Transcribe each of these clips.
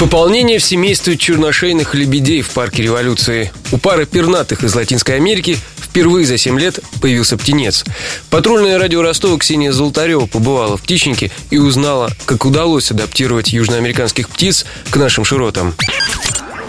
Пополнение в семействе черношейных лебедей в парке революции. У пары пернатых из Латинской Америки впервые за 7 лет появился птенец. Патрульное радио Ростова Ксения Золотарева побывала в птичнике и узнала, как удалось адаптировать южноамериканских птиц к нашим широтам.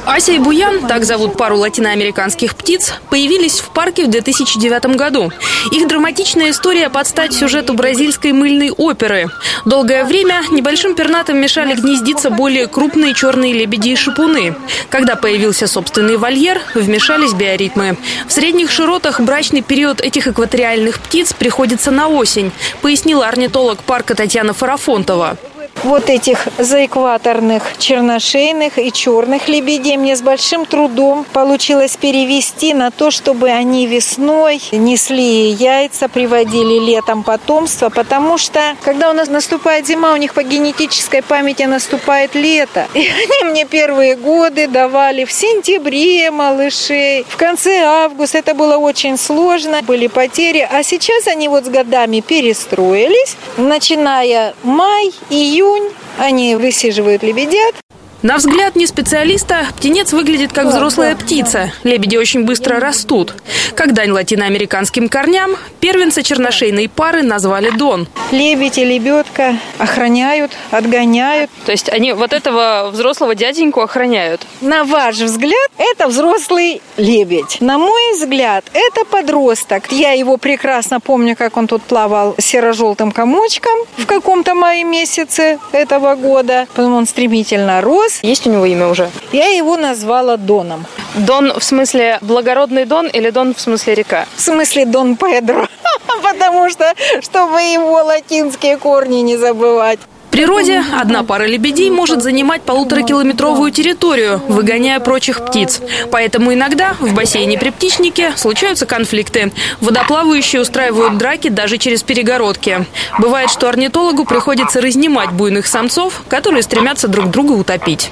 Ася и Буян, так зовут пару латиноамериканских птиц, появились в парке в 2009 году. Их драматичная история под стать сюжету бразильской мыльной оперы. Долгое время небольшим пернатым мешали гнездиться более крупные черные лебеди и шипуны. Когда появился собственный вольер, вмешались биоритмы. В средних широтах брачный период этих экваториальных птиц приходится на осень, пояснила орнитолог парка Татьяна Фарафонтова вот этих заэкваторных черношейных и черных лебедей мне с большим трудом получилось перевести на то, чтобы они весной несли яйца, приводили летом потомство, потому что когда у нас наступает зима, у них по генетической памяти наступает лето. И они мне первые годы давали в сентябре малышей, в конце августа. Это было очень сложно, были потери. А сейчас они вот с годами перестроились, начиная май, июнь, июнь, они высиживают лебедят, на взгляд не специалиста, птенец выглядит как взрослая птица. Лебеди очень быстро растут. Как дань латиноамериканским корням, первенца черношейной пары назвали Дон. Лебедь и лебедка охраняют, отгоняют. То есть они вот этого взрослого дяденьку охраняют? На ваш взгляд, это взрослый лебедь. На мой взгляд, это подросток. Я его прекрасно помню, как он тут плавал серо-желтым комочком в каком-то мае месяце этого года. Потом он стремительно рос Донбасс. Есть у него имя уже? Я его назвала Доном. Дон в смысле благородный Дон или Дон в смысле река? В смысле Дон Педро. Потому что, чтобы его латинские корни не забывать. Природе одна пара лебедей может занимать полуторакилометровую территорию, выгоняя прочих птиц. Поэтому иногда в бассейне при птичнике случаются конфликты. Водоплавающие устраивают драки даже через перегородки. Бывает, что орнитологу приходится разнимать буйных самцов, которые стремятся друг друга утопить.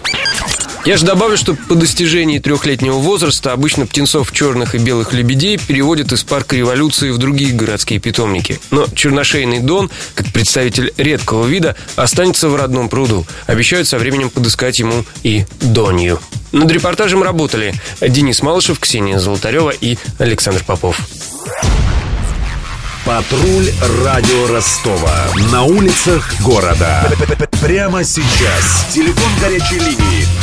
Я же добавлю, что по достижении трехлетнего возраста обычно птенцов черных и белых лебедей переводят из парка революции в другие городские питомники. Но черношейный дон, как представитель редкого вида, останется в родном пруду. Обещают со временем подыскать ему и донью. Над репортажем работали Денис Малышев, Ксения Золотарева и Александр Попов. Патруль радио Ростова. На улицах города. Прямо сейчас. Телефон горячей линии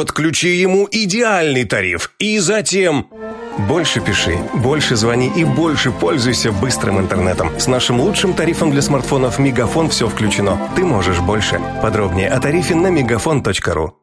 подключи ему идеальный тариф и затем... Больше пиши, больше звони и больше пользуйся быстрым интернетом. С нашим лучшим тарифом для смартфонов Мегафон все включено. Ты можешь больше. Подробнее о тарифе на мегафон.ру.